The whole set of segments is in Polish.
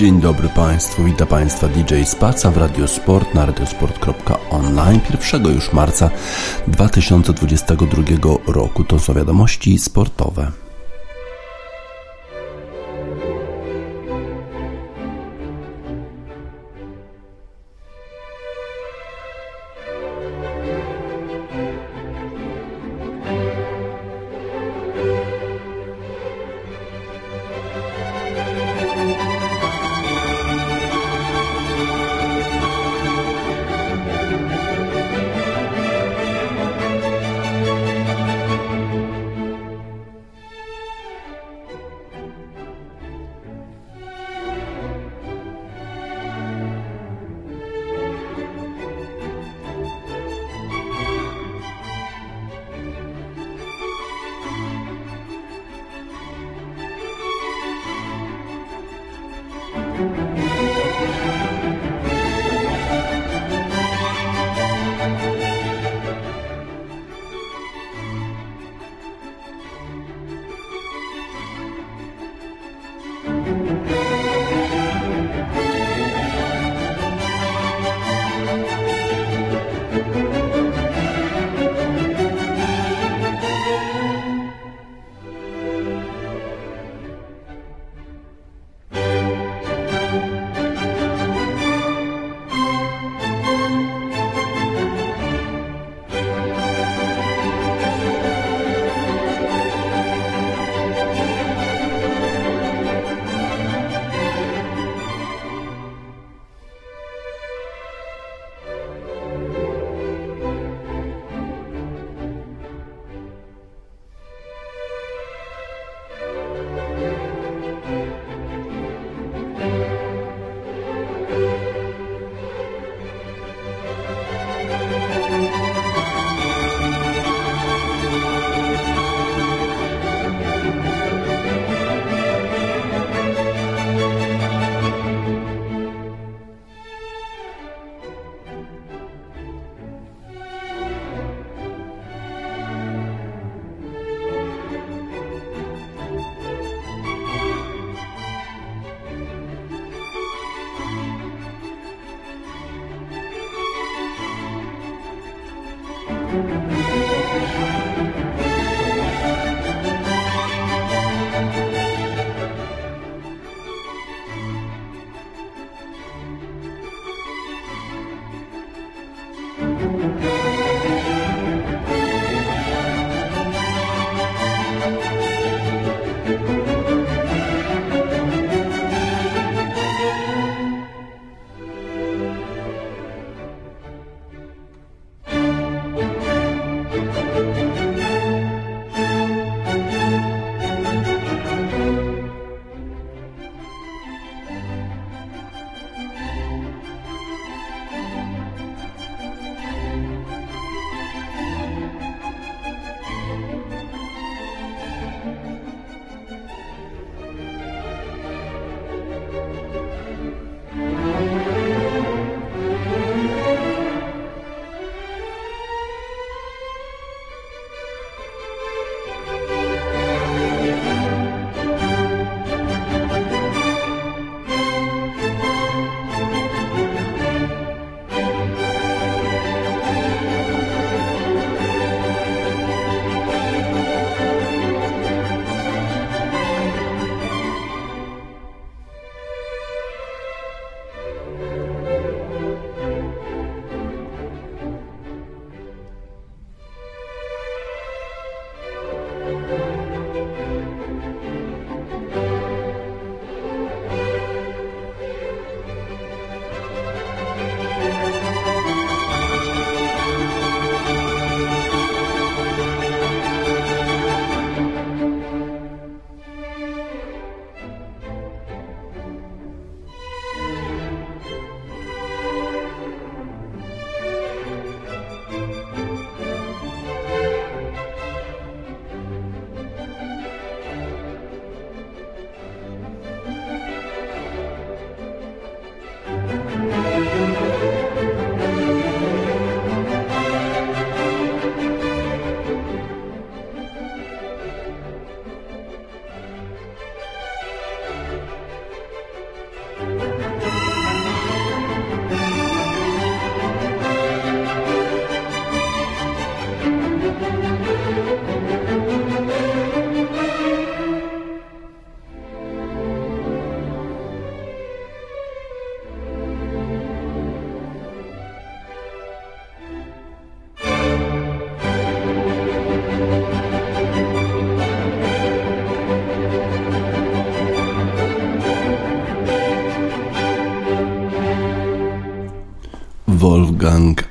Dzień dobry Państwu, witam Państwa DJ Spaca w Radiosport na radiosport.online 1 już marca 2022 roku. To są wiadomości sportowe.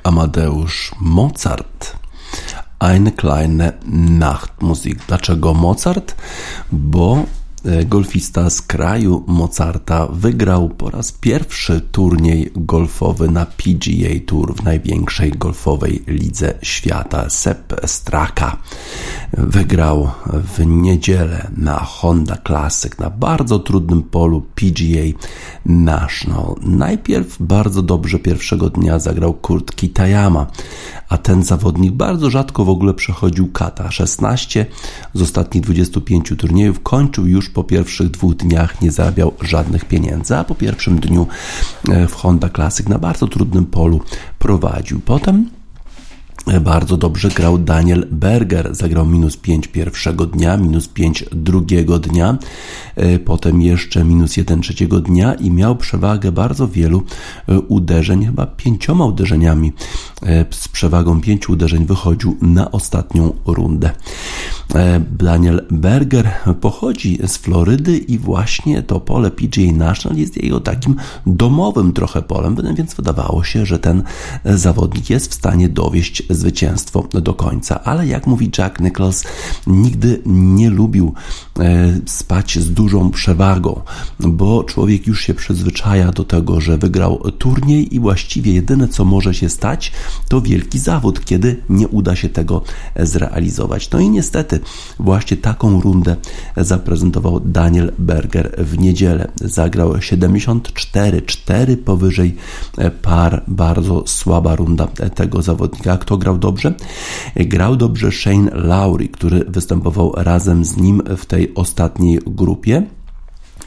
Amadeusz Mozart. Eine kleine Nachtmusik. Dlaczego Mozart? Bo E, golfista z kraju Mozarta wygrał po raz pierwszy turniej golfowy na PGA Tour w największej golfowej lidze świata. Sepp Straka wygrał w niedzielę na Honda Classic na bardzo trudnym polu PGA National. Najpierw bardzo dobrze pierwszego dnia zagrał Kurt Kitayama, a ten zawodnik bardzo rzadko w ogóle przechodził kata. 16 z ostatnich 25 turniejów kończył już po pierwszych dwóch dniach, nie zarabiał żadnych pieniędzy, a po pierwszym dniu e, w Honda Classic na bardzo trudnym polu prowadził. Potem bardzo dobrze grał Daniel Berger. Zagrał minus 5 pierwszego dnia, minus 5 drugiego dnia, e, potem jeszcze minus 1 trzeciego dnia i miał przewagę bardzo wielu e, uderzeń, chyba pięcioma uderzeniami. E, z przewagą pięciu uderzeń wychodził na ostatnią rundę. Daniel Berger pochodzi z Florydy i właśnie to pole PGA National jest jego takim domowym trochę polem, więc wydawało się, że ten zawodnik jest w stanie dowieść zwycięstwo do końca. Ale jak mówi Jack Nichols, nigdy nie lubił e, spać z dużą przewagą, bo człowiek już się przyzwyczaja do tego, że wygrał turniej i właściwie jedyne co może się stać to wielki zawód, kiedy nie uda się tego zrealizować. No i niestety właśnie taką rundę zaprezentował Daniel Berger w niedzielę. Zagrał 74, 4 powyżej par, bardzo słaba runda tego zawodnika. Kto grał dobrze? Grał dobrze Shane Lowry, który występował razem z nim w tej ostatniej grupie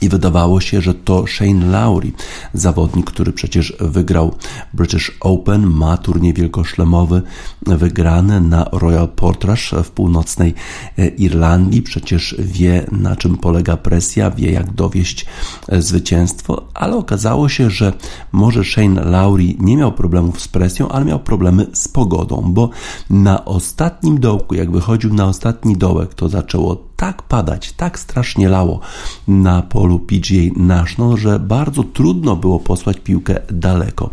i wydawało się, że to Shane Lowry, zawodnik, który przecież wygrał British Open, ma turniej wielkoszlemowy wygrany na Royal Portrush w północnej e, Irlandii, przecież wie na czym polega presja, wie jak dowieść e, zwycięstwo, ale okazało się, że może Shane Lowry nie miał problemów z presją, ale miał problemy z pogodą, bo na ostatnim dołku, jak wychodził na ostatni dołek, to zaczęło tak padać, tak strasznie lało na polu PGA National, że bardzo trudno było posłać piłkę daleko.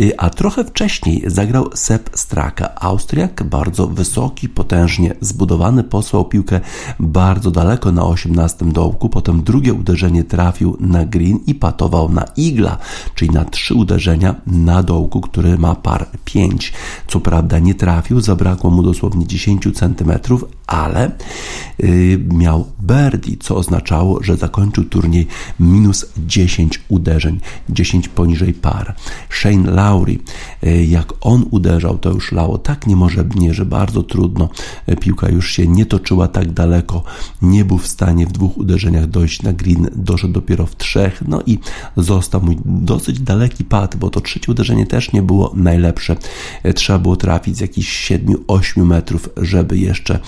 Y, a trochę wcześniej zagrał Sepp Straka, Austriak, bardzo wysoki, potężnie zbudowany, posłał piłkę bardzo daleko na 18 dołku, potem drugie uderzenie trafił na green i patował na igla, czyli na trzy uderzenia na dołku, który ma par 5. Co prawda nie trafił, zabrakło mu dosłownie 10 cm, ale yy, miał birdie, co oznaczało, że zakończył turniej minus 10 uderzeń, 10 poniżej par. Shane Lowry, yy, jak on uderzał, to już lało tak niemożebnie, że bardzo trudno, yy, piłka już się nie toczyła tak daleko, nie był w stanie w dwóch uderzeniach dojść na green, doszedł dopiero w trzech, no i został mu dosyć daleki pad, bo to trzecie uderzenie też nie było najlepsze. Trzeba było trafić z jakichś 7-8 metrów, żeby jeszcze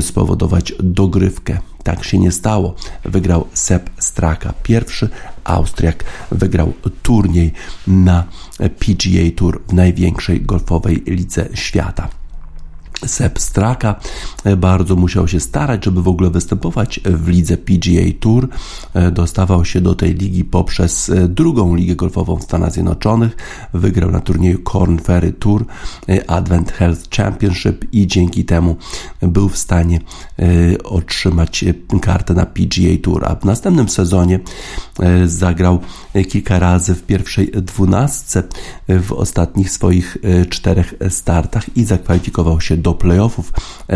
spowodować dogrywkę. Tak się nie stało. Wygrał Sepp Straka. Pierwszy Austriak wygrał turniej na PGA Tour w największej golfowej lidze świata. Sepp Straka e, bardzo musiał się starać, żeby w ogóle występować w lidze PGA Tour. E, dostawał się do tej ligi poprzez e, drugą ligę golfową w Stanach Zjednoczonych. Wygrał na turnieju Corn Ferry Tour Advent Health Championship i dzięki temu był w stanie otrzymać kartę na PGA Tour. A w następnym sezonie zagrał kilka razy w pierwszej dwunastce w ostatnich swoich czterech startach i zakwalifikował się do do playoffów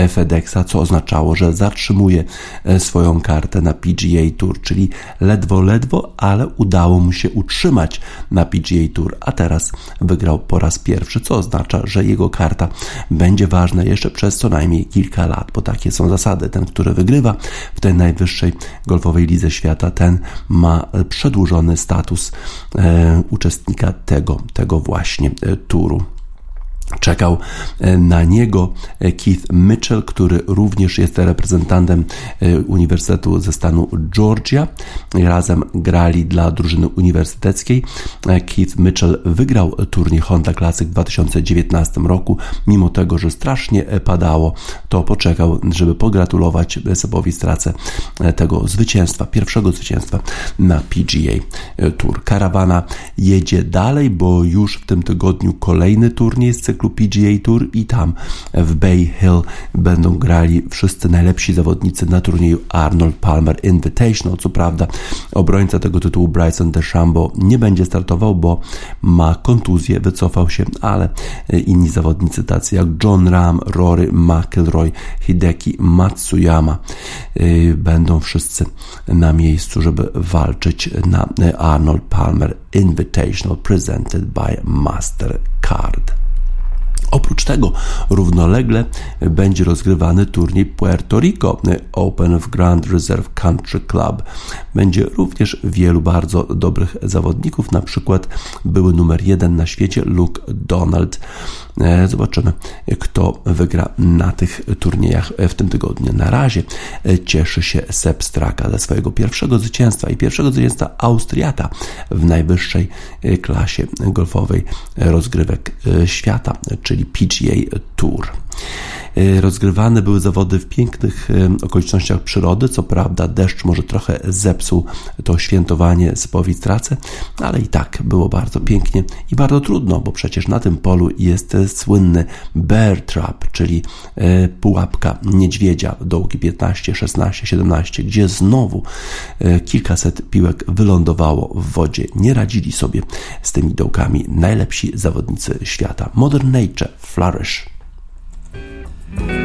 FedExa, co oznaczało, że zatrzymuje e, swoją kartę na PGA Tour, czyli ledwo, ledwo, ale udało mu się utrzymać na PGA Tour, a teraz wygrał po raz pierwszy, co oznacza, że jego karta będzie ważna jeszcze przez co najmniej kilka lat, bo takie są zasady. Ten, który wygrywa w tej najwyższej golfowej lidze świata, ten ma przedłużony status e, uczestnika tego, tego właśnie e, turu. Czekał e, na niego e, Keith Mitchell, który również jest reprezentantem e, Uniwersytetu ze stanu Georgia. Razem grali dla drużyny uniwersyteckiej. Keith Mitchell wygrał turniej Honda Classic w 2019 roku. Mimo tego, że strasznie padało, to poczekał, żeby pogratulować Sebowi Strace tego zwycięstwa, pierwszego zwycięstwa na PGA Tour. Karawana jedzie dalej, bo już w tym tygodniu kolejny turniej z cyklu cyklu PGA Tour i tam w Bay Hill będą grali wszyscy najlepsi zawodnicy na turnieju Arnold Palmer Invitational. Co prawda obrońca tego tytułu Bryson DeChambeau nie będzie startował, bo ma kontuzję, wycofał się, ale inni zawodnicy tacy jak John Ram, Rory McIlroy, Hideki Matsuyama y, będą wszyscy na miejscu, żeby walczyć na Arnold Palmer Invitational presented by Mastercard. Oprócz tego równolegle będzie rozgrywany turniej Puerto Rico Open w Grand Reserve Country Club. Będzie również wielu bardzo dobrych zawodników, na przykład były numer jeden na świecie Luke Donald. E, zobaczymy, kto wygra na tych turniejach w tym tygodniu. Na razie cieszy się Sepp Straka ze swojego pierwszego zwycięstwa i pierwszego zwycięstwa Austriata w najwyższej klasie golfowej rozgrywek e, świata, czyli PGA Tour. E, rozgrywane były zawody w pięknych e, okolicznościach przyrody. Co prawda, deszcz może trochę zepsuł to świętowanie z Powistrace, ale i tak było bardzo pięknie i bardzo trudno, bo przecież na tym polu jest słynny bear trap, czyli e, pułapka niedźwiedzia, dołki 15, 16, 17, gdzie znowu kilkaset piłek wylądowało w wodzie. Nie radzili sobie z tymi dołkami najlepsi zawodnicy świata. Modern Nature, Flourish. Modern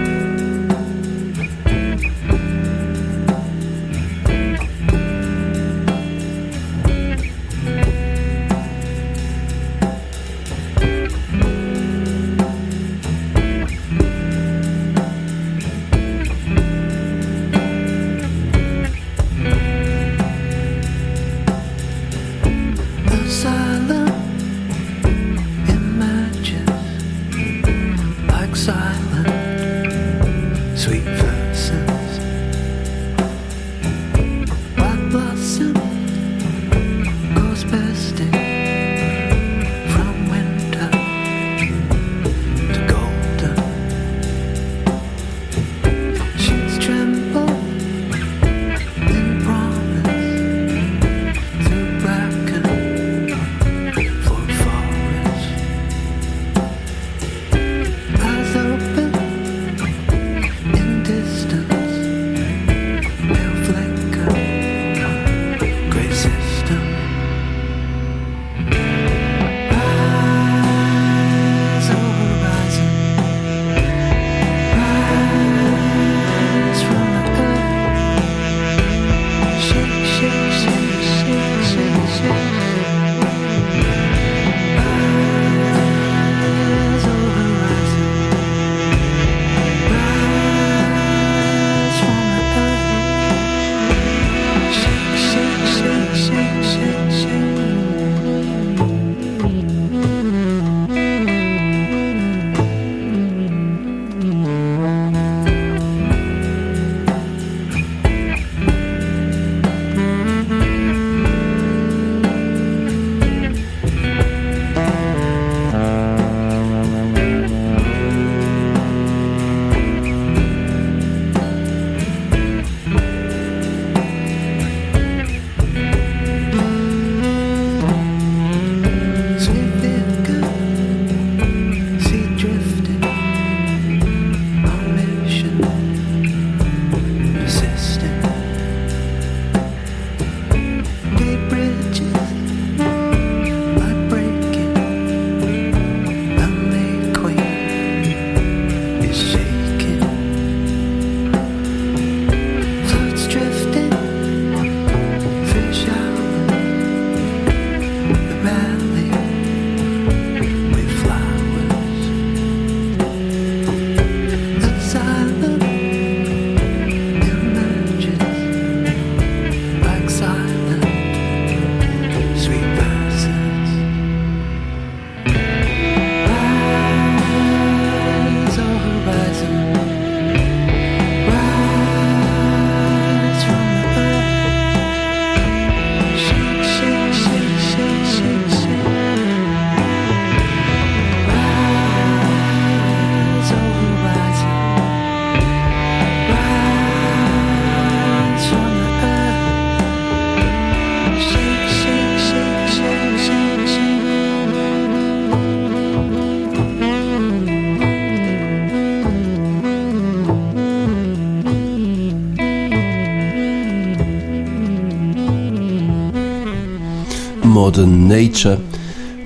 Nature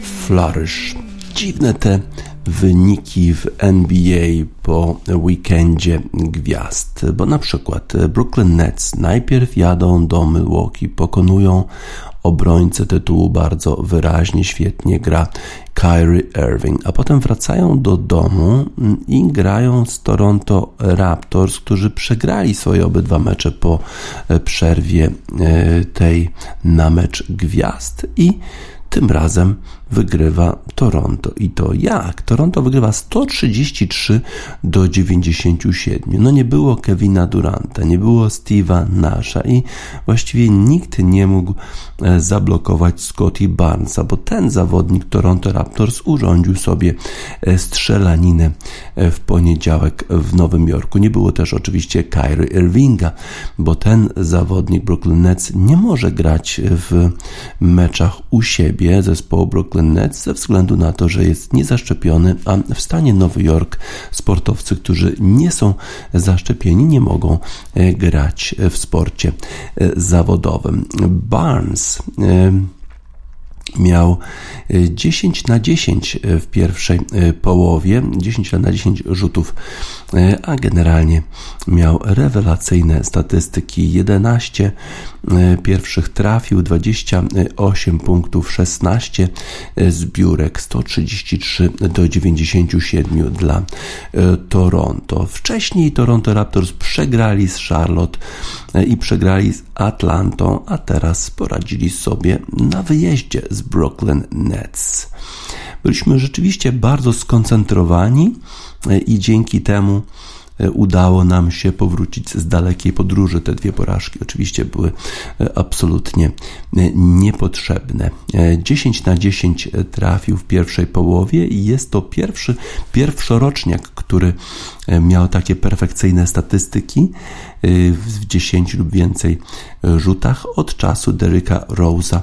Flourish. Dziwne te wyniki w NBA po weekendzie gwiazd, bo na przykład Brooklyn Nets najpierw jadą do Milwaukee, pokonują obrońcę tytułu bardzo wyraźnie, świetnie gra Kyrie Irving, a potem wracają do domu i grają z Toronto Raptors, którzy przegrali swoje obydwa mecze po przerwie e, tej na mecz gwiazd. I tym razem wygrywa Toronto. I to jak? Toronto wygrywa 133 do 97. No nie było Kevina Duranta, nie było Steve'a Nasha i właściwie nikt nie mógł e, zablokować Scotty Barnesa, bo ten zawodnik Toronto Raptors urządził sobie e, strzelaninę e, w poniedziałek w Nowym Jorku. Nie było też oczywiście Kyrie Irvinga, bo ten zawodnik Brooklyn Nets nie może grać w meczach u siebie zespołu Brooklyn Nets ze względu na to, że jest niezaszczepiony, a w stanie Nowy Jork sportowcy, którzy nie są zaszczepieni, nie mogą e, grać w sporcie e, zawodowym. Barnes e, miał 10 na 10 w pierwszej połowie, 10 na 10 rzutów E, a generalnie miał rewelacyjne statystyki. 11 e, pierwszych trafił, 28 punktów, 16 e, zbiórek, 133 do 97 dla Toronto. Wcześniej Toronto Raptors przegrali z Charlotte i przegrali z Atlantą, a teraz poradzili sobie na wyjeździe z Brooklyn Nets. Byliśmy rzeczywiście bardzo skoncentrowani i dzięki temu e, udało nam się powrócić z dalekiej podróży. Te dwie porażki oczywiście były e, absolutnie e, niepotrzebne. 10 na 10 trafił w pierwszej połowie i jest to pierwszy pierwszoroczniak, który miał takie perfekcyjne statystyki w 10 lub więcej rzutach od czasu Deryka Rose'a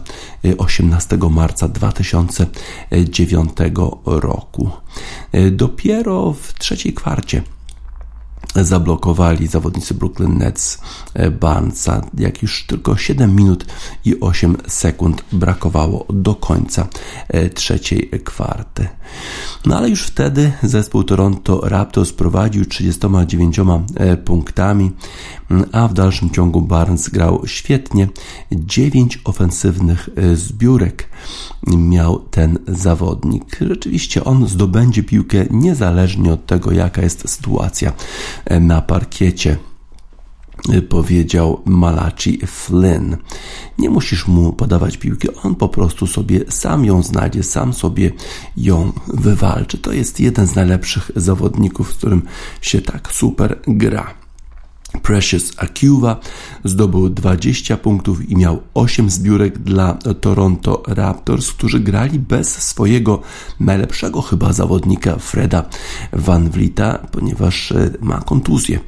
18 marca 2009 roku. Dopiero w trzeciej kwarcie zablokowali zawodnicy Brooklyn Nets e, Barnesa, jak już tylko 7 minut i 8 sekund brakowało do końca e, trzeciej kwarty. No ale już wtedy zespół Toronto Raptors prowadził 39 e, punktami, a w dalszym ciągu Barnes grał świetnie. 9 ofensywnych zbiórek miał ten zawodnik. Rzeczywiście on zdobędzie piłkę niezależnie od tego, jaka jest sytuacja na parkiecie powiedział Malachi Flynn. Nie musisz mu podawać piłki, on po prostu sobie sam ją znajdzie, sam sobie ją wywalczy. To jest jeden z najlepszych zawodników, z którym się tak super gra. Precious Acuva zdobył 20 punktów i miał 8 zbiórek dla Toronto Raptors, którzy grali bez swojego najlepszego chyba zawodnika Freda Van Vlieta, ponieważ e, ma kontuzję,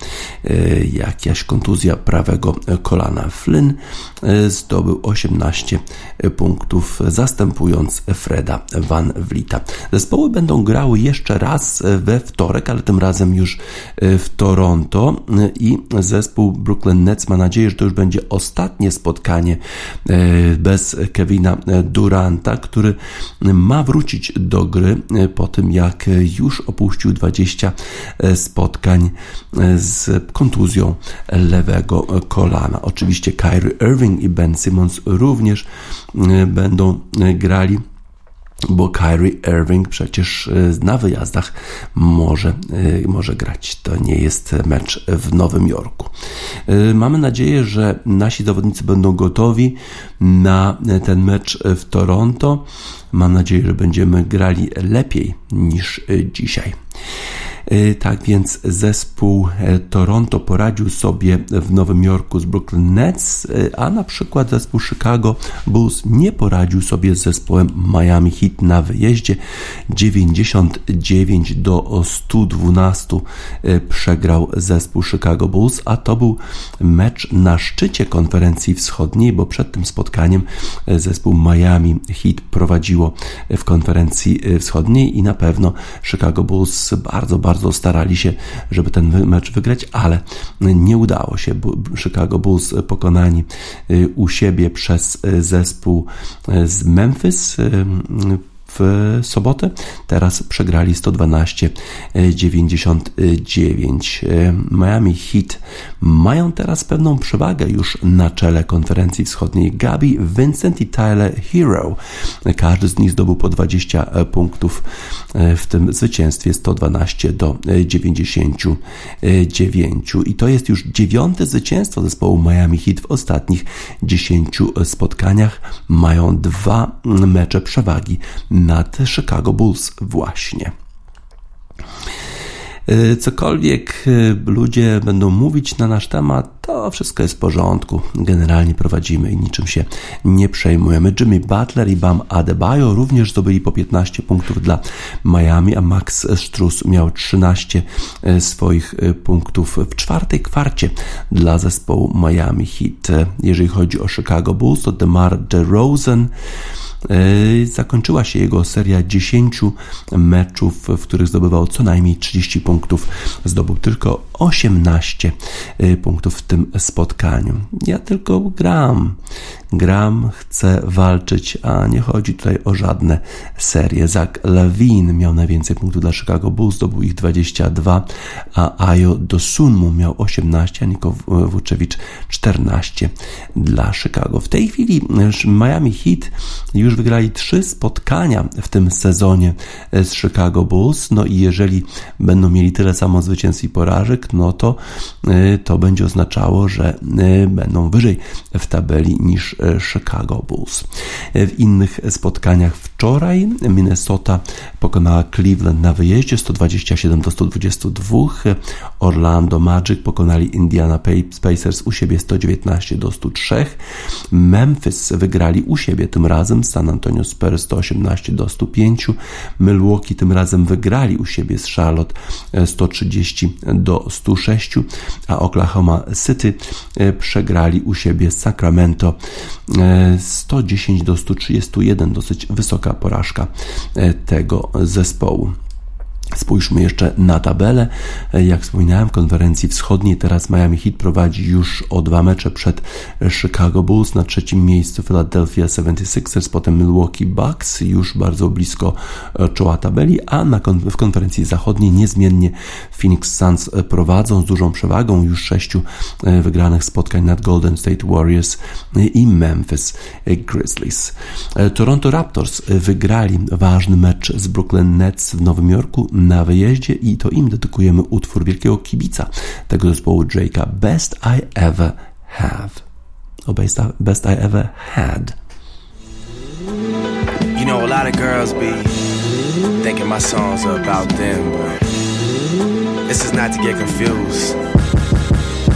e, jakaś kontuzja prawego kolana. Flynn e, zdobył 18 punktów, zastępując Freda Van Vlieta. Zespoły będą grały jeszcze raz we wtorek, ale tym razem już w Toronto i zespół Brooklyn Nets ma nadzieję, że to już będzie ostatnie spotkanie e, bez Kevina Duranta, który ma wrócić do gry e, po tym, jak już opuścił 20 e, spotkań z kontuzją lewego kolana. Oczywiście Kyrie Irving i Ben Simmons również będą grali bo Kyrie Irving przecież e, na wyjazdach może, e, może grać. To nie jest mecz w Nowym Jorku. E, mamy nadzieję, że nasi zawodnicy będą gotowi na ten mecz w Toronto. Mam nadzieję, że będziemy grali lepiej niż dzisiaj. E, tak więc zespół e, Toronto poradził sobie w Nowym Jorku z Brooklyn Nets, e, a na przykład zespół Chicago Bulls nie poradził sobie z zespołem Miami Heat na wyjeździe. 99 do 112 przegrał zespół Chicago Bulls, a to był mecz na szczycie konferencji wschodniej, bo przed tym spotkaniem zespół Miami Heat prowadziło w konferencji wschodniej i na pewno Chicago Bulls bardzo, bardzo bardzo starali się, żeby ten mecz wygrać, ale nie udało się. Chicago Bulls pokonani u siebie przez zespół z Memphis w sobotę. Teraz przegrali 112-99. Miami Heat mają teraz pewną przewagę już na czele konferencji wschodniej. Gabi, Vincent i Tyler Hero. Każdy z nich zdobył po 20 punktów w tym zwycięstwie 112 do 99. I to jest już dziewiąte zwycięstwo zespołu Miami Heat w ostatnich 10 spotkaniach. Mają dwa mecze przewagi nad Chicago Bulls właśnie. E, cokolwiek e, ludzie będą mówić na nasz temat, to wszystko jest w porządku. Generalnie prowadzimy i niczym się nie przejmujemy. Jimmy Butler i Bam Adebayo również zdobyli po 15 punktów dla Miami, a Max Strus miał 13 e, swoich punktów w czwartej kwarcie dla zespołu Miami Heat. Jeżeli chodzi o Chicago Bulls, to DeMar DeRozan zakończyła się jego seria 10 meczów, w których zdobywał co najmniej 30 punktów. Zdobył tylko 18 e, punktów w tym spotkaniu. Ja tylko gram. Gram, chcę walczyć, a nie chodzi tutaj o żadne serie. Zach Lawin miał najwięcej punktów dla Chicago Bulls, zdobył ich 22, a Ayo Dosunmu miał 18, a Niko Vucevic 14 dla Chicago. W tej chwili Miami Heat już wygrali trzy spotkania w tym sezonie z Chicago Bulls, no i jeżeli będą mieli tyle samo zwycięstw i porażek, no to y, to będzie oznaczało, że y, będą wyżej w tabeli niż Chicago Bulls. W innych spotkaniach wczoraj Minnesota pokonała Cleveland na wyjeździe 127 do 122. Orlando Magic pokonali Indiana Pacers u siebie 119 do 103. Memphis wygrali u siebie tym razem Antonio Spurs 118 do 105. Milwaukee tym razem wygrali u siebie z Charlotte 130 do 106, a Oklahoma City e, przegrali u siebie z Sacramento 110 e, do 131. Dosyć wysoka porażka e, tego zespołu. Spójrzmy jeszcze na tabelę. Jak wspominałem, konferencji wschodniej teraz Miami Heat prowadzi już o dwa mecze przed Chicago Bulls. Na trzecim miejscu Philadelphia 76ers, potem Milwaukee Bucks, już bardzo blisko e, czoła tabeli, a na kon w konferencji zachodniej niezmiennie Phoenix Suns prowadzą z dużą przewagą już sześciu e, wygranych spotkań nad Golden State Warriors i Memphis Grizzlies. E, Toronto Raptors wygrali ważny mecz z Brooklyn Nets w Nowym Jorku na wyjeździe i to im dedykujemy utwór wielkiego kibica tego zespołu Drake'a Best I Ever Have. O best, best I Ever Had. You know, a lot of girls be thinking my songs are about them, but this is not to get confused.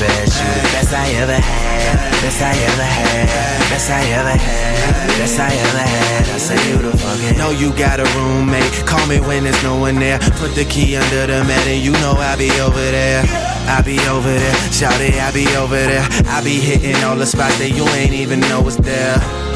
best. You best I ever had. Best I ever had. Best I ever had. Best I ever had. I say you the fucking. Know you got a roommate. Call me when there's no one there. Put the key under the mat and you know I'll be over there. I be over there, shout it, I be over there. I be hitting all the spots that you ain't even know was there.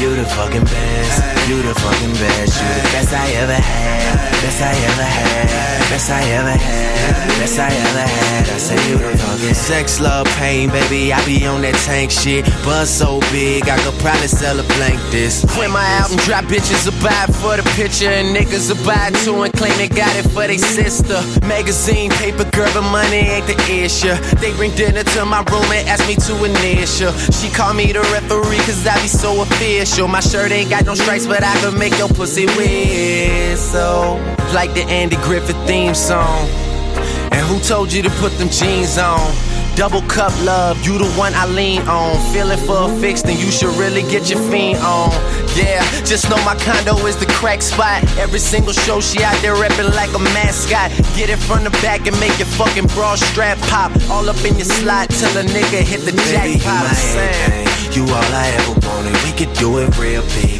you the fucking best, you the fucking best, you the best I ever had, best I ever had, best I ever had, best I ever had. I say, You the fucking sex, love, pain, baby. I be on that tank shit. Buzz so big, I could probably sell a blank this. When my album drop, bitches will buy for the picture, and niggas will buy too and claim they got it for they sister. Magazine, paper, girl, but money ain't the issue. They bring dinner to my room and ask me to initial. She call me the referee, cause I be so official. My shirt ain't got no stripes, but I can make your pussy whistle. Like the Andy Griffith theme song. And who told you to put them jeans on? Double cup love, you the one I lean on. Feeling for a fix, then you should really get your fiend on. Yeah, just know my condo is the crack spot. Every single show she out there reppin' like a mascot. Get it from the back and make your fucking bra strap pop. All up in your slot till a nigga hit the Baby, jackpot. You all I ever wanted. We could do it real big,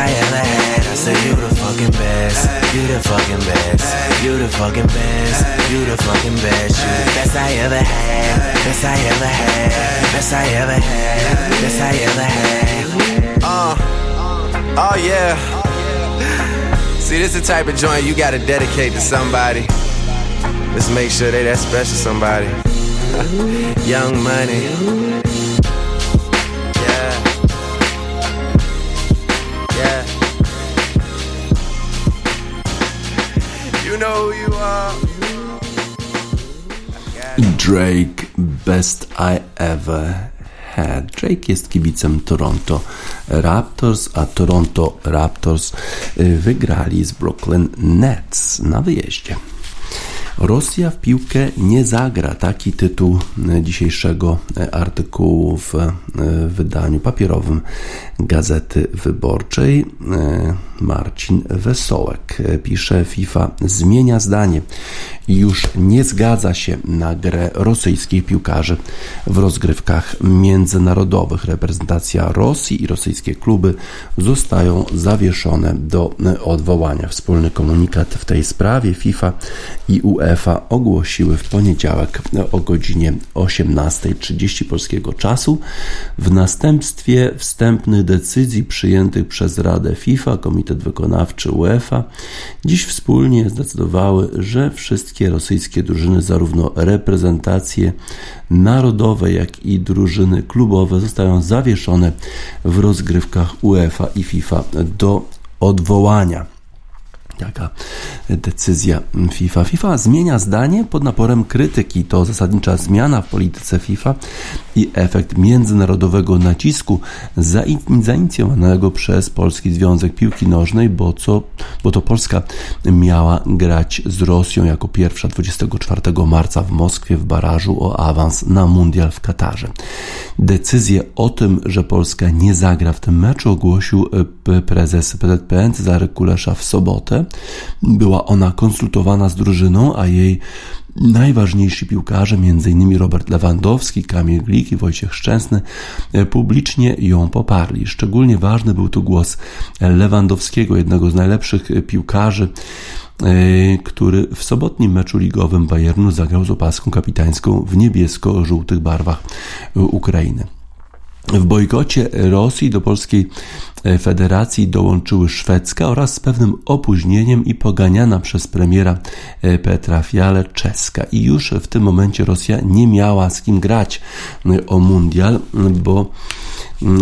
ever had. I say you the fucking best, you the fucking best, you the fucking best, you the fucking best, you the best I ever had, best I ever had, best I ever had, best I ever had. Uh, oh yeah. See, this is the type of joint you gotta dedicate to somebody. Let's make sure they that special somebody. Young money. Know you are. Drake Best I Ever Had. Drake jest kibicem Toronto Raptors, a Toronto Raptors y, wygrali z Brooklyn Nets na wyjeździe. Rosja w piłkę nie zagra. Taki tytuł dzisiejszego y, artykułu w y, wydaniu papierowym Gazety Wyborczej. Y, Marcin Wesołek pisze: FIFA zmienia zdanie i już nie zgadza się na grę rosyjskich piłkarzy w rozgrywkach międzynarodowych. Reprezentacja Rosji i rosyjskie kluby zostają zawieszone do odwołania. Wspólny komunikat w tej sprawie FIFA i UEFA ogłosiły w poniedziałek o godzinie 18.30 polskiego czasu. W następstwie wstępnych decyzji przyjętych przez Radę FIFA, Komitet Wykonawczy UEFA, dziś wspólnie zdecydowały, że wszystkie rosyjskie drużyny, zarówno reprezentacje narodowe, jak i drużyny klubowe, zostają zawieszone w rozgrywkach UEFA i FIFA do odwołania. Taka decyzja FIFA. FIFA zmienia zdanie pod naporem krytyki. To zasadnicza zmiana w polityce FIFA i efekt międzynarodowego nacisku zain- zainicjowanego przez Polski Związek Piłki Nożnej, bo, co, bo to Polska miała grać z Rosją jako pierwsza 24 marca w Moskwie w barażu o awans na Mundial w Katarze. Decyzję o tym, że Polska nie zagra w tym meczu ogłosił e, prezes PZPN Cezary Kulesza w sobotę. Była ona konsultowana z drużyną, a jej najważniejsi piłkarze, m.in. Robert Lewandowski, Kamil Glik i Wojciech Szczęsny, e, publicznie ją poparli. Szczególnie ważny był tu głos Lewandowskiego, jednego z najlepszych piłkarzy, e, który w sobotnim meczu ligowym Bayernu zagrał z opaską kapitańską w niebiesko-żółtych barwach e, Ukrainy. W bojkocie Rosji do Polskiej Federacji dołączyły szwedzka oraz z pewnym opóźnieniem i poganiana przez premiera Petra Fiale czeska. I już w tym momencie Rosja nie miała z kim grać o mundial, bo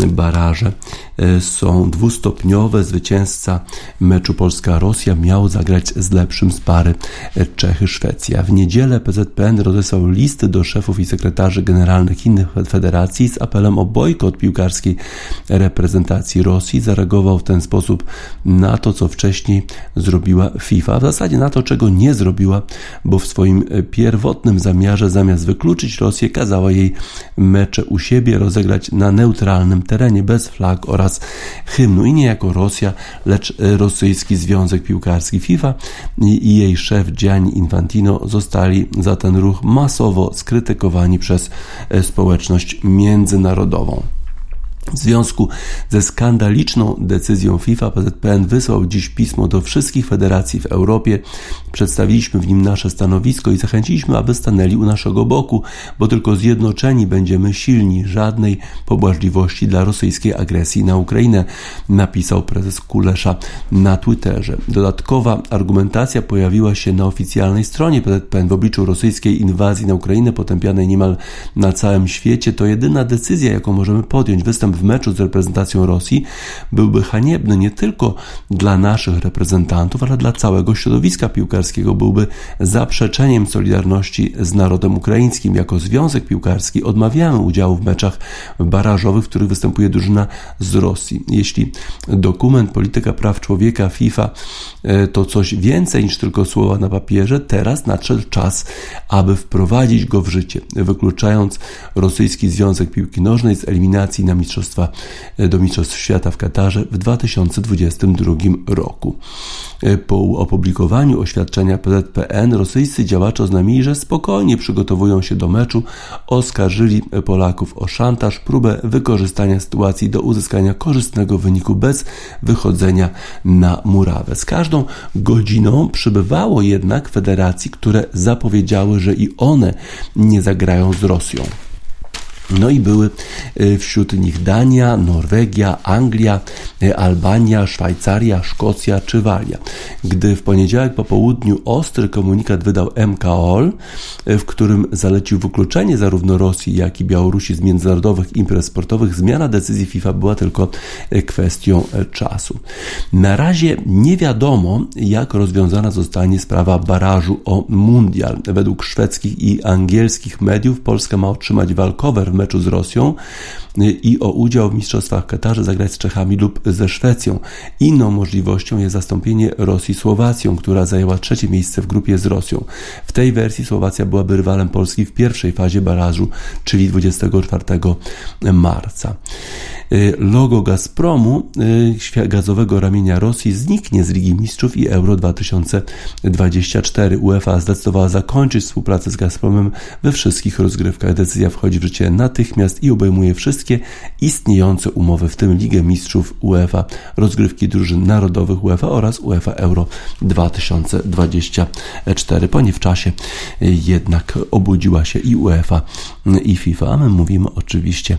baraże e, są dwustopniowe. Zwycięzca meczu Polska-Rosja miał zagrać z lepszym z pary e, Czechy-Szwecja. W niedzielę PZPN rozesłał listy do szefów i sekretarzy generalnych innych federacji z apelem o bojkot piłkarskiej reprezentacji Rosji. Zareagował w ten sposób na to, co wcześniej zrobiła FIFA. W zasadzie na to, czego nie zrobiła, bo w swoim pierwotnym zamiarze zamiast wykluczyć Rosję, kazała jej mecze u siebie rozegrać na neutralnym terenie, bez flag oraz hymnu. I nie jako Rosja, lecz rosyjski Związek Piłkarski FIFA i jej szef Gianni Infantino zostali za ten ruch masowo skrytykowani przez społeczność międzynarodową. W związku ze skandaliczną decyzją FIFA PZPN wysłał dziś pismo do wszystkich federacji w Europie. Przedstawiliśmy w nim nasze stanowisko i zachęciliśmy, aby stanęli u naszego boku, bo tylko zjednoczeni będziemy silni. Żadnej pobłażliwości dla rosyjskiej agresji na Ukrainę, napisał prezes Kulesza na Twitterze. Dodatkowa argumentacja pojawiła się na oficjalnej stronie PZPN w obliczu rosyjskiej inwazji na Ukrainę, potępianej niemal na całym świecie. To jedyna decyzja, jaką możemy podjąć. Występ w meczu z reprezentacją Rosji byłby haniebny nie tylko dla naszych reprezentantów, ale dla całego środowiska piłkarskiego. Byłby zaprzeczeniem solidarności z narodem ukraińskim. Jako Związek Piłkarski odmawiamy udziału w meczach barażowych, w których występuje drużyna z Rosji. Jeśli dokument Polityka Praw Człowieka FIFA e, to coś więcej niż tylko słowa na papierze, teraz nadszedł czas, aby wprowadzić go w życie, wykluczając Rosyjski Związek Piłki Nożnej z eliminacji na Mistrzostwa Mistrzostwa, e, do Mistrzostw Świata w Katarze w 2022 roku. E, po opublikowaniu oświadczenia PZPN rosyjscy działacze oznamili, że spokojnie przygotowują się do meczu, oskarżyli Polaków o szantaż, próbę wykorzystania sytuacji do uzyskania korzystnego wyniku bez wychodzenia na murawę. Z każdą godziną przybywało jednak federacji, które zapowiedziały, że i one nie zagrają z Rosją. No i były y, wśród nich Dania, Norwegia, Anglia, y, Albania, Szwajcaria, Szkocja czy Walia. Gdy w poniedziałek po południu ostry komunikat wydał MKOL, y, w którym zalecił wykluczenie zarówno Rosji, jak i Białorusi z międzynarodowych imprez sportowych, zmiana decyzji FIFA była tylko kwestią czasu. Na razie nie wiadomo, jak rozwiązana zostanie sprawa barażu o mundial. Według szwedzkich i angielskich mediów Polska ma otrzymać walkover w meczu z Rosją i o udział w Mistrzostwach Katarze zagrać z Czechami lub ze Szwecją. Inną możliwością jest zastąpienie Rosji Słowacją, która zajęła trzecie miejsce w grupie z Rosją. W tej wersji Słowacja byłaby rywalem Polski w pierwszej fazie barażu, czyli 24 marca. Y, logo Gazpromu, y, gazowego ramienia Rosji, zniknie z Ligi Mistrzów i Euro 2024. UEFA zdecydowała zakończyć współpracę z Gazpromem we wszystkich rozgrywkach. Decyzja wchodzi w życie natychmiast i obejmuje wszystkie istniejące umowy, w tym Ligę Mistrzów UEFA, rozgrywki drużyn narodowych UEFA oraz UEFA Euro 2024. Po nie w czasie jednak obudziła się i UEFA i FIFA. A my mówimy oczywiście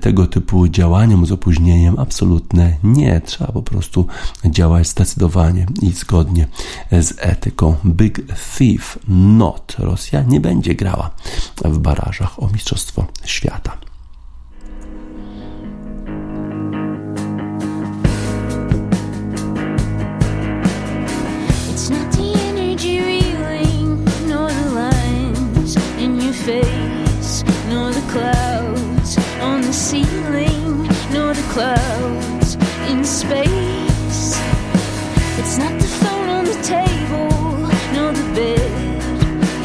tego typu działaniom z opóźnieniem absolutne nie. Trzeba po prostu działać zdecydowanie i zgodnie z etyką. Big Thief Not. Rosja nie będzie grała w barażach o Mistrzostwo Świata. Face, nor the clouds on the ceiling, nor the clouds in space. It's not the phone on the table, nor the bed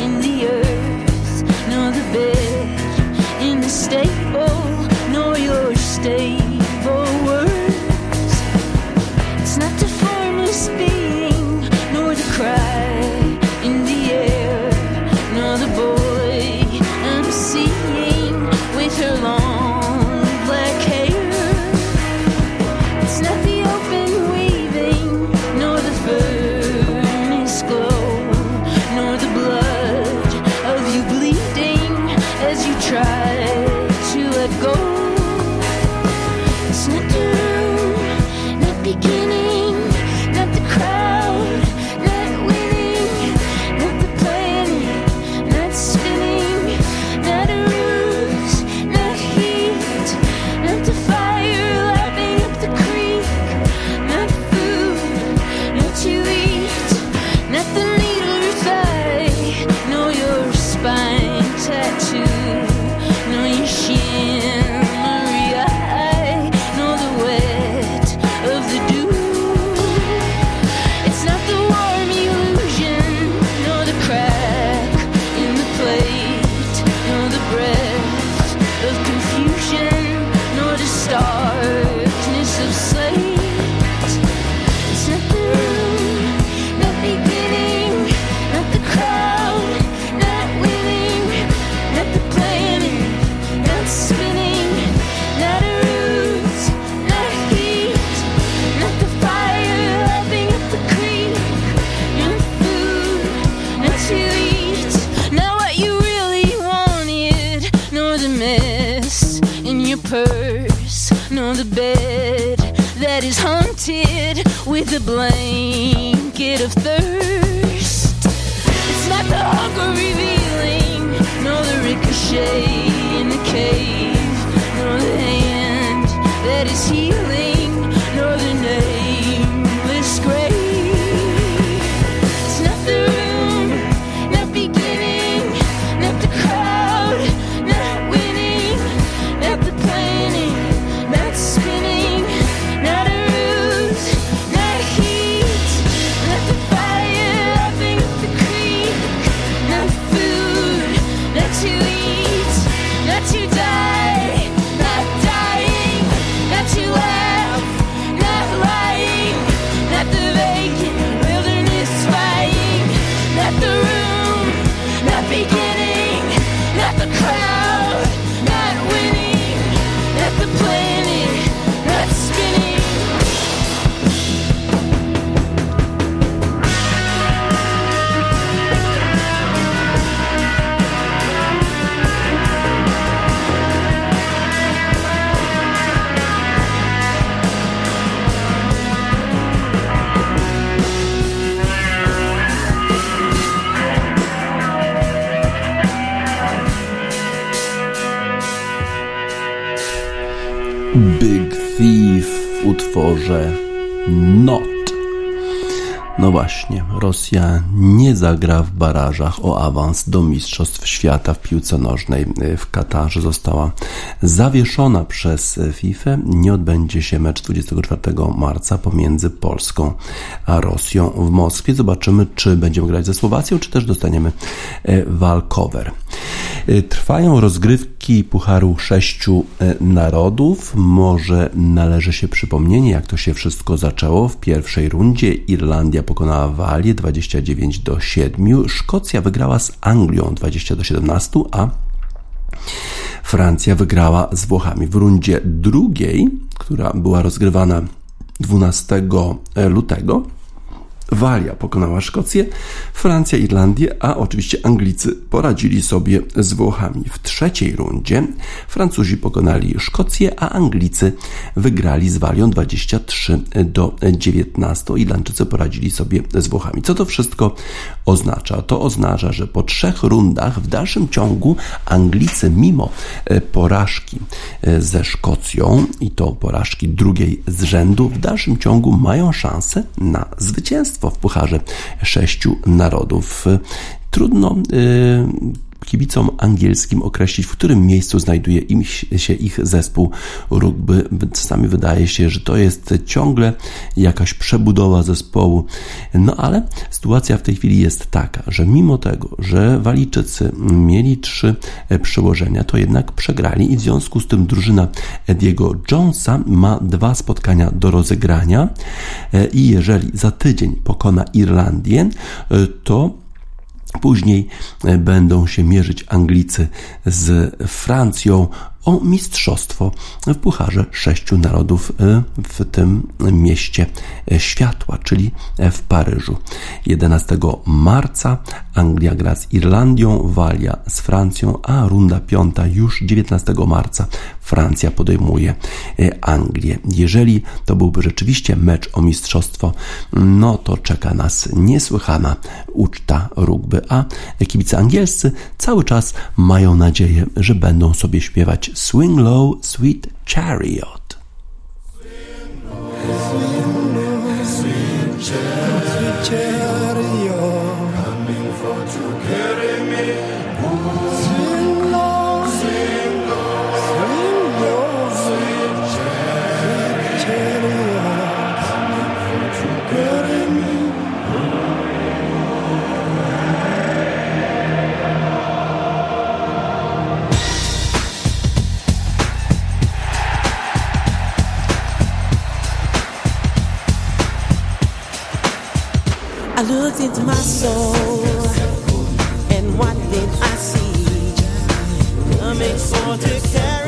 in the earth, nor the bed in the stable, nor your stable utworze Not. No właśnie, Rosja nie zagra w barażach o awans do Mistrzostw Świata w piłce nożnej w Katarze. Została zawieszona przez FIFA. Nie odbędzie się mecz 24 marca pomiędzy Polską a Rosją w Moskwie. Zobaczymy, czy będziemy grać ze Słowacją, czy też dostaniemy e, walkover. E, trwają rozgrywki Pucharu Sześciu e, Narodów. Może należy się przypomnienie, jak to się wszystko zaczęło. W pierwszej rundzie Irlandia pokonała Walię 29 do 7. Szkocja wygrała z Anglią 20 do 17, a Francja wygrała z Włochami. W rundzie drugiej, która była rozgrywana 12 lutego, Walia pokonała Szkocję, Francja Irlandię, a oczywiście Anglicy poradzili sobie z Włochami. W trzeciej rundzie Francuzi pokonali Szkocję, a Anglicy wygrali z Walią 23 do 19. Irlandczycy poradzili sobie z Włochami. Co to wszystko oznacza? To oznacza, że po trzech rundach w dalszym ciągu Anglicy mimo e, porażki e, ze Szkocją i to porażki drugiej z rzędu w dalszym ciągu mają szansę na zwycięstwo w Pucharze Sześciu Narodów. Trudno y, kibicom angielskim określić, w którym miejscu znajduje im się ich zespół rugby. Czasami wydaje się, że to jest ciągle jakaś przebudowa zespołu. No ale sytuacja w tej chwili jest taka, że mimo tego, że Walijczycy mieli trzy przełożenia, to jednak przegrali i w związku z tym drużyna Ediego Jonesa ma dwa spotkania do rozegrania i jeżeli za tydzień pokona Irlandię, to Później e, będą się mierzyć Anglicy z Francją o mistrzostwo w Pucharze Sześciu Narodów e, w tym mieście światła, czyli w Paryżu. 11 marca Anglia gra z Irlandią, Walia z Francją, a runda piąta już 19 marca Francja podejmuje Anglię. Jeżeli to byłby rzeczywiście mecz o mistrzostwo, no to czeka nas niesłychana uczta rugby, a kibice angielscy cały czas mają nadzieję, że będą sobie śpiewać Swing Low, Sweet Chariot. soul. And what did I see? Coming for to carry.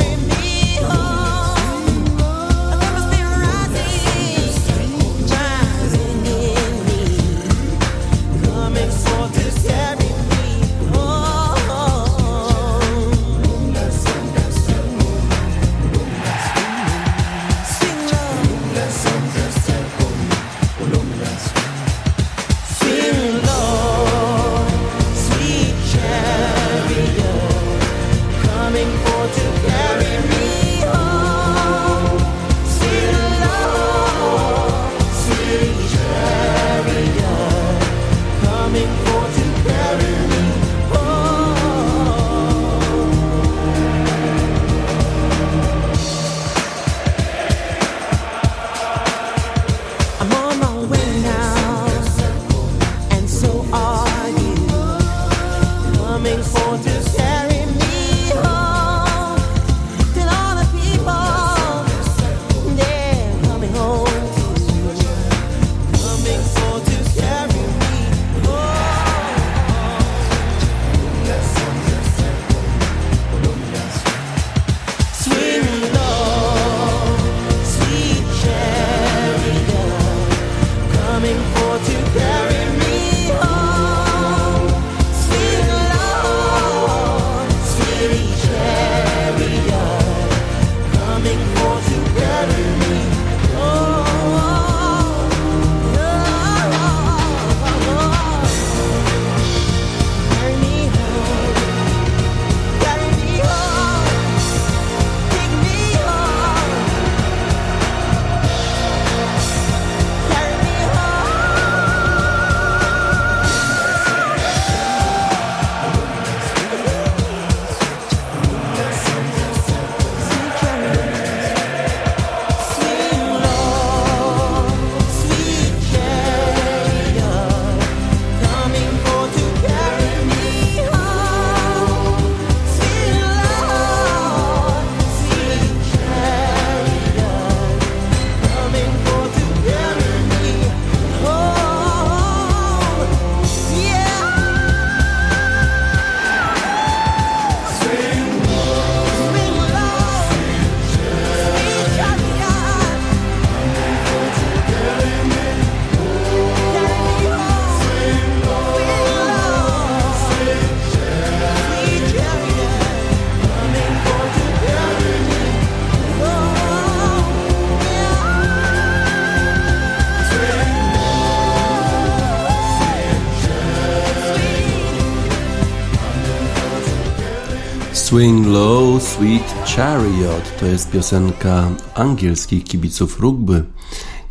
Sweet Chariot to jest piosenka angielskich kibiców rugby.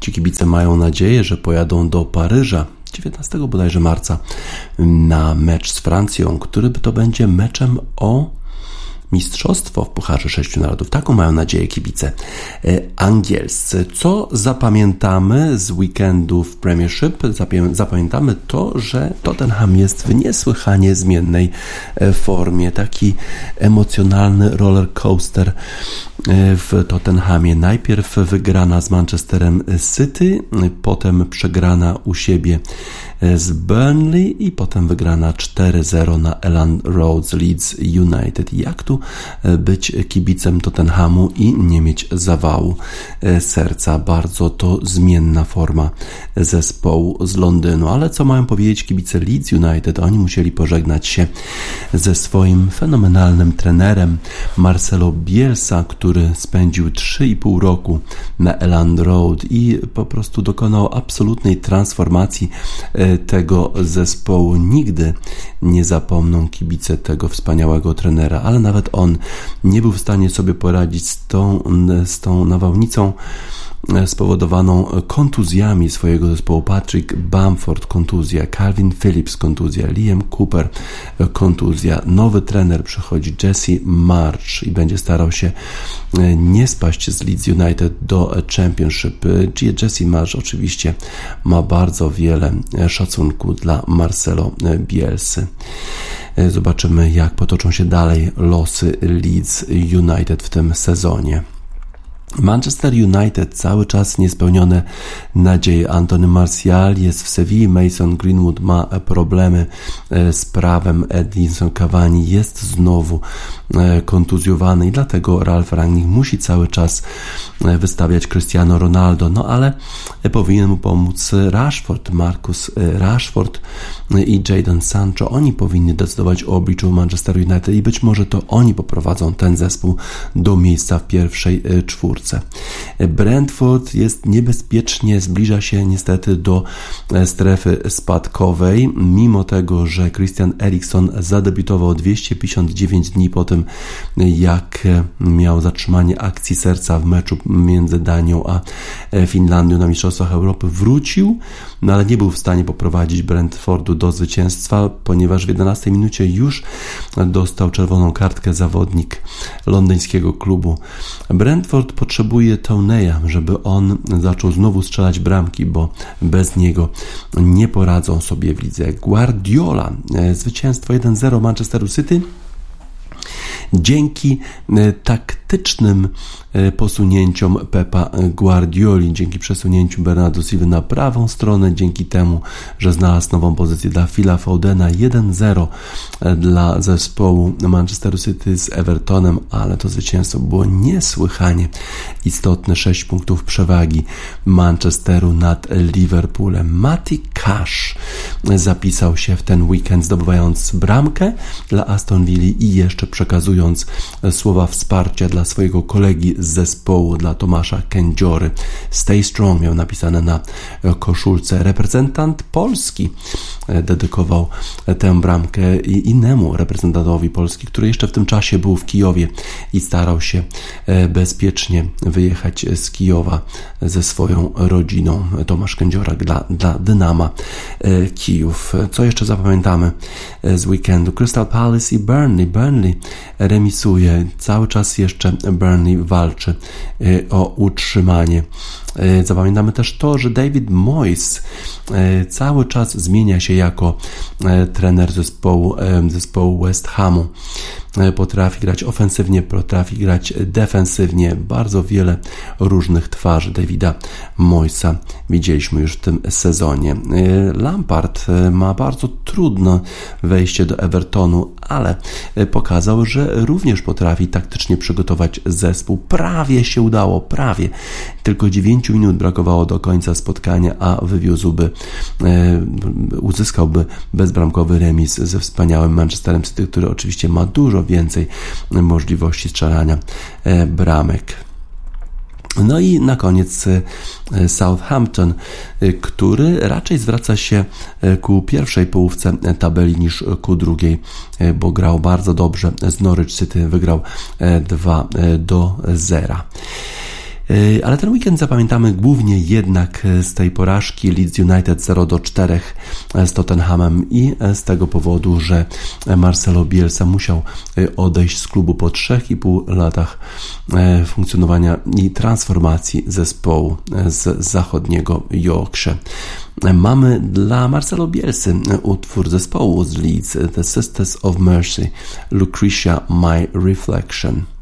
Ci kibice mają nadzieję, że pojadą do Paryża 19 bodajże marca na mecz z Francją, który to będzie meczem o mistrzostwo w Pucharze Sześciu Narodów. Taką mają nadzieję kibice e, angielscy. Co zapamiętamy z weekendu w Premiership? Zapamiętamy to, że Tottenham jest w niesłychanie zmiennej e, formie. Taki emocjonalny roller coaster w Tottenhamie. Najpierw wygrana z Manchesterem City, potem przegrana u siebie z Burnley i potem wygrana 4-0 na Elland Road Leeds United. Jak tu e, być kibicem Tottenhamu i nie mieć zawału e, serca? Bardzo to zmienna forma zespołu z Londynu. Ale co mają powiedzieć kibice Leeds United? Oni musieli pożegnać się ze swoim fenomenalnym trenerem Marcelo Bielsa, który spędził 3,5 roku na Elland Road i po prostu dokonał absolutnej transformacji e, tego zespołu. Nigdy nie zapomną kibice tego wspaniałego trenera, ale nawet on nie był w stanie sobie poradzić z tą, z tą nawałnicą spowodowaną kontuzjami swojego zespołu. Patrick Bamford kontuzja, Calvin Phillips kontuzja, Liam Cooper kontuzja. Nowy trener przychodzi Jesse March i będzie starał się e, nie spaść z Leeds United do Championship. Jesse March oczywiście ma bardzo wiele szacunku dla Marcelo Bielsy. E, zobaczymy, jak potoczą się dalej losy Leeds United w tym sezonie. Manchester United cały czas niespełnione nadzieje. Antony Martial jest w Sewilli, Mason Greenwood ma problemy e, z prawem, Edinson Cavani jest znowu e, kontuzjowany i dlatego Ralf Rangnick musi cały czas e, wystawiać Cristiano Ronaldo, no ale powinien mu pomóc Rashford, Marcus Rashford i Jadon Sancho. Oni powinni decydować o obliczu Manchester United i być może to oni poprowadzą ten zespół do miejsca w pierwszej czwórce. Brentford jest niebezpiecznie, zbliża się niestety do e, strefy spadkowej, mimo tego, że Christian Eriksen zadebiutował 259 dni po tym, jak miał zatrzymanie akcji serca w meczu między Danią a e, Finlandią na Mistrzostwach Europy. Wrócił, no ale nie był w stanie poprowadzić Brentfordu do zwycięstwa, ponieważ w 11 minucie już dostał czerwoną kartkę zawodnik londyńskiego klubu. Brentford potrzebuje Toneya, żeby on zaczął znowu strzelać bramki, bo bez niego nie poradzą sobie w lidze. Guardiola, e, zwycięstwo 1-0 Manchesteru City dzięki e, taktycznym e, posunięciom Pepa Guardioli, dzięki przesunięciu Bernardo Silva na prawą stronę, dzięki temu, że znalazł nową pozycję dla Phila Foudena 1-0 e, dla zespołu Manchester City z Evertonem, ale to zwycięstwo było niesłychanie istotne, 6 punktów przewagi Manchesteru nad Liverpoolem. Mati Cash zapisał się w ten weekend zdobywając bramkę dla Aston Villa i jeszcze przekazując słowa wsparcia dla swojego kolegi z zespołu, dla Tomasza Kędziory. Stay Strong miał napisane na koszulce. Reprezentant Polski dedykował tę bramkę innemu reprezentantowi Polski, który jeszcze w tym czasie był w Kijowie i starał się bezpiecznie wyjechać z Kijowa ze swoją rodziną. Tomasz Kędziora dla, dla Dynama Kijów. Co jeszcze zapamiętamy z weekendu? Crystal Palace i Burnley. Burnley remisuje. Cały czas jeszcze Burnley walczy y, o utrzymanie. Y, zapamiętamy też to, że David Moyes y, cały czas zmienia się jako trener zespołu, zespołu West Hamu. Potrafi grać ofensywnie, potrafi grać defensywnie. Bardzo wiele różnych twarzy Davida Moyesa widzieliśmy już w tym sezonie. Lampard ma bardzo trudne wejście do Evertonu, ale pokazał, że również potrafi taktycznie przygotować zespół. Prawie się udało, prawie. Tylko 9 minut brakowało do końca spotkania, a wywiózłby, e, uzyskałby bezbramkowy remis ze wspaniałym Manchesterem City, który oczywiście ma dużo więcej możliwości strzelania e, bramek. No i na koniec e, Southampton, który raczej zwraca się ku pierwszej połówce tabeli niż ku drugiej, bo grał bardzo dobrze z Norwich City, wygrał 2 do 0. E, ale ten weekend zapamiętamy głównie jednak e, z tej porażki Leeds United 0 do 4 e, z Tottenhamem i z tego powodu, że Marcelo Bielsa musiał odejść z klubu po 3,5 latach funkcjonowania i transformacji zespołu z zachodniego Yorkshire. Mamy dla Marcelo Bielsy utwór zespołu z Leeds The Sisters of Mercy Lucretia My Reflection.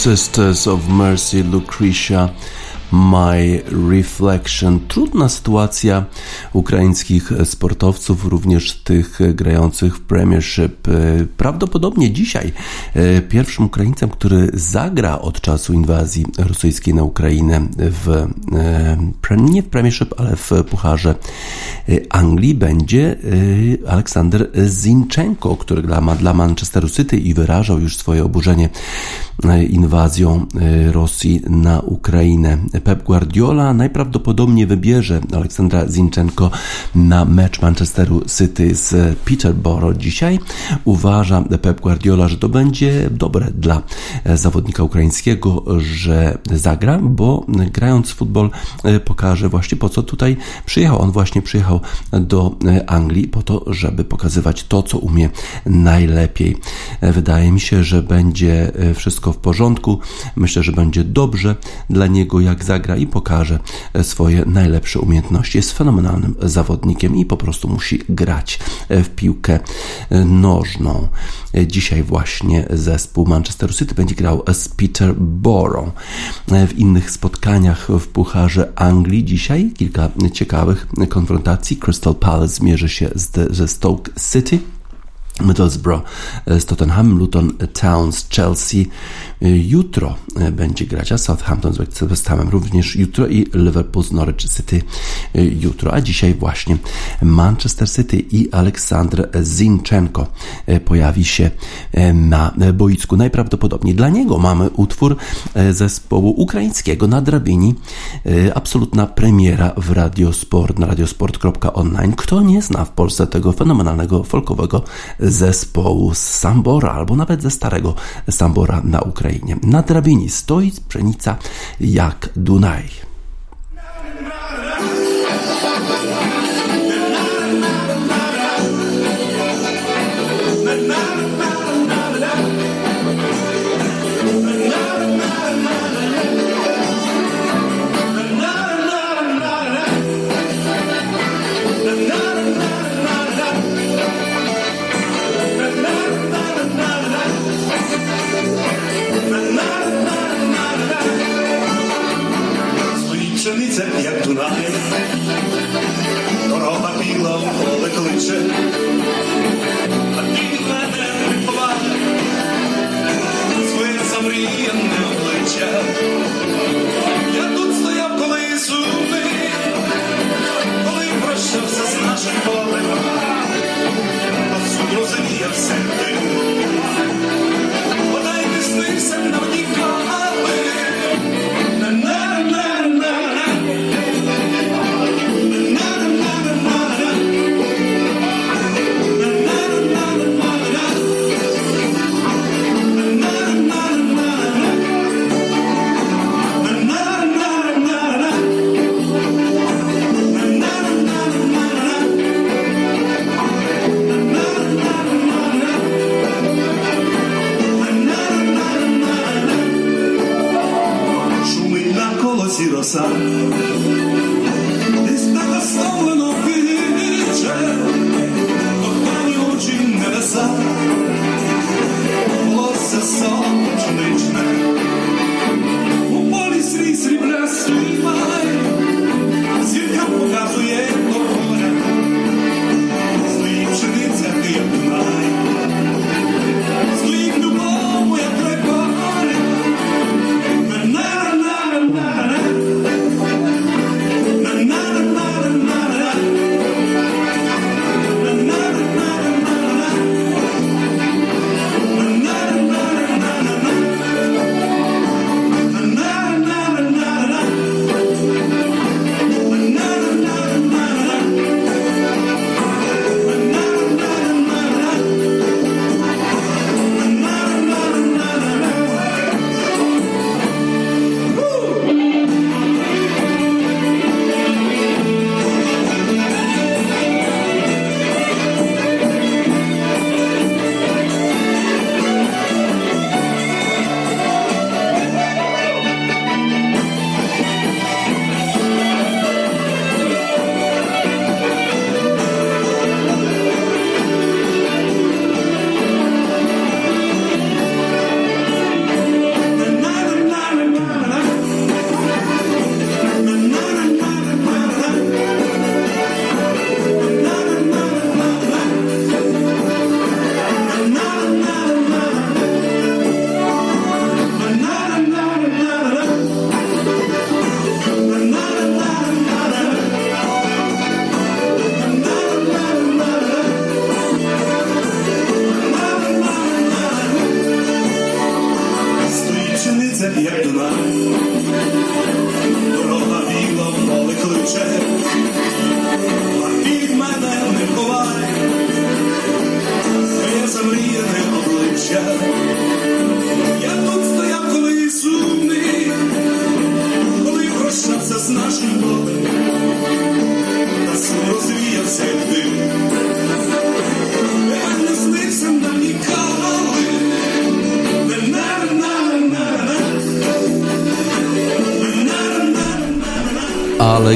Sisters of Mercy, Lucretia. My Reflection. Trudna sytuacja ukraińskich sportowców, również tych grających w Premiership. Prawdopodobnie dzisiaj e, pierwszym Ukraińcem, który zagra od czasu inwazji rosyjskiej na Ukrainę w, e, nie w Premiership, ale w Pucharze e, Anglii będzie Aleksander Zinchenko, który ma dla Manchesteru City i wyrażał już swoje oburzenie inwazją Rosji na Ukrainę. Pep Guardiola najprawdopodobniej wybierze Aleksandra Zinchenko na mecz Manchesteru City z Peterborough dzisiaj. Uważa Pep Guardiola, że to będzie dobre dla zawodnika ukraińskiego, że zagra, bo grając w futbol e, pokaże właśnie po co tutaj przyjechał. On właśnie przyjechał do e, Anglii po to, żeby pokazywać to, co umie najlepiej. E, wydaje mi się, że będzie wszystko w porządku. Myślę, że będzie dobrze dla niego, jak zagra i pokaże swoje najlepsze umiejętności. Jest fenomenalnym zawodnikiem i po prostu musi grać w piłkę nożną. Dzisiaj właśnie zespół Manchester City będzie grał z Peterborough. W innych spotkaniach w Pucharze Anglii dzisiaj kilka ciekawych konfrontacji. Crystal Palace zmierzy się ze Stoke City. Middlesbrough z Tottenham, Luton Towns, Chelsea jutro będzie grać, a Southampton z West Hamem również jutro i Liverpool z Norwich City jutro, a dzisiaj właśnie Manchester City i Aleksandr Zinchenko pojawi się na boisku. Najprawdopodobniej dla niego mamy utwór zespołu ukraińskiego na drabini. Absolutna premiera w Radiosport, na radiosport.online. Kto nie zna w Polsce tego fenomenalnego folkowego zespołu z Sambora, albo nawet ze starego Sambora na Ukrainie. Na drabinie stoi pszenica jak Dunaj.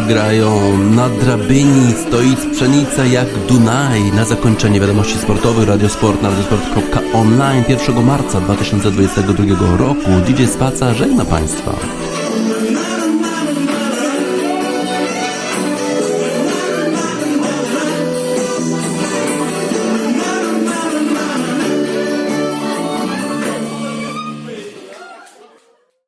Grają na drabinie, stoi pszenica jak Dunaj. Na zakończenie wiadomości sportowych Radiosport na radiosport.online 1 marca 2022 roku DJ Spaca żegna Państwa.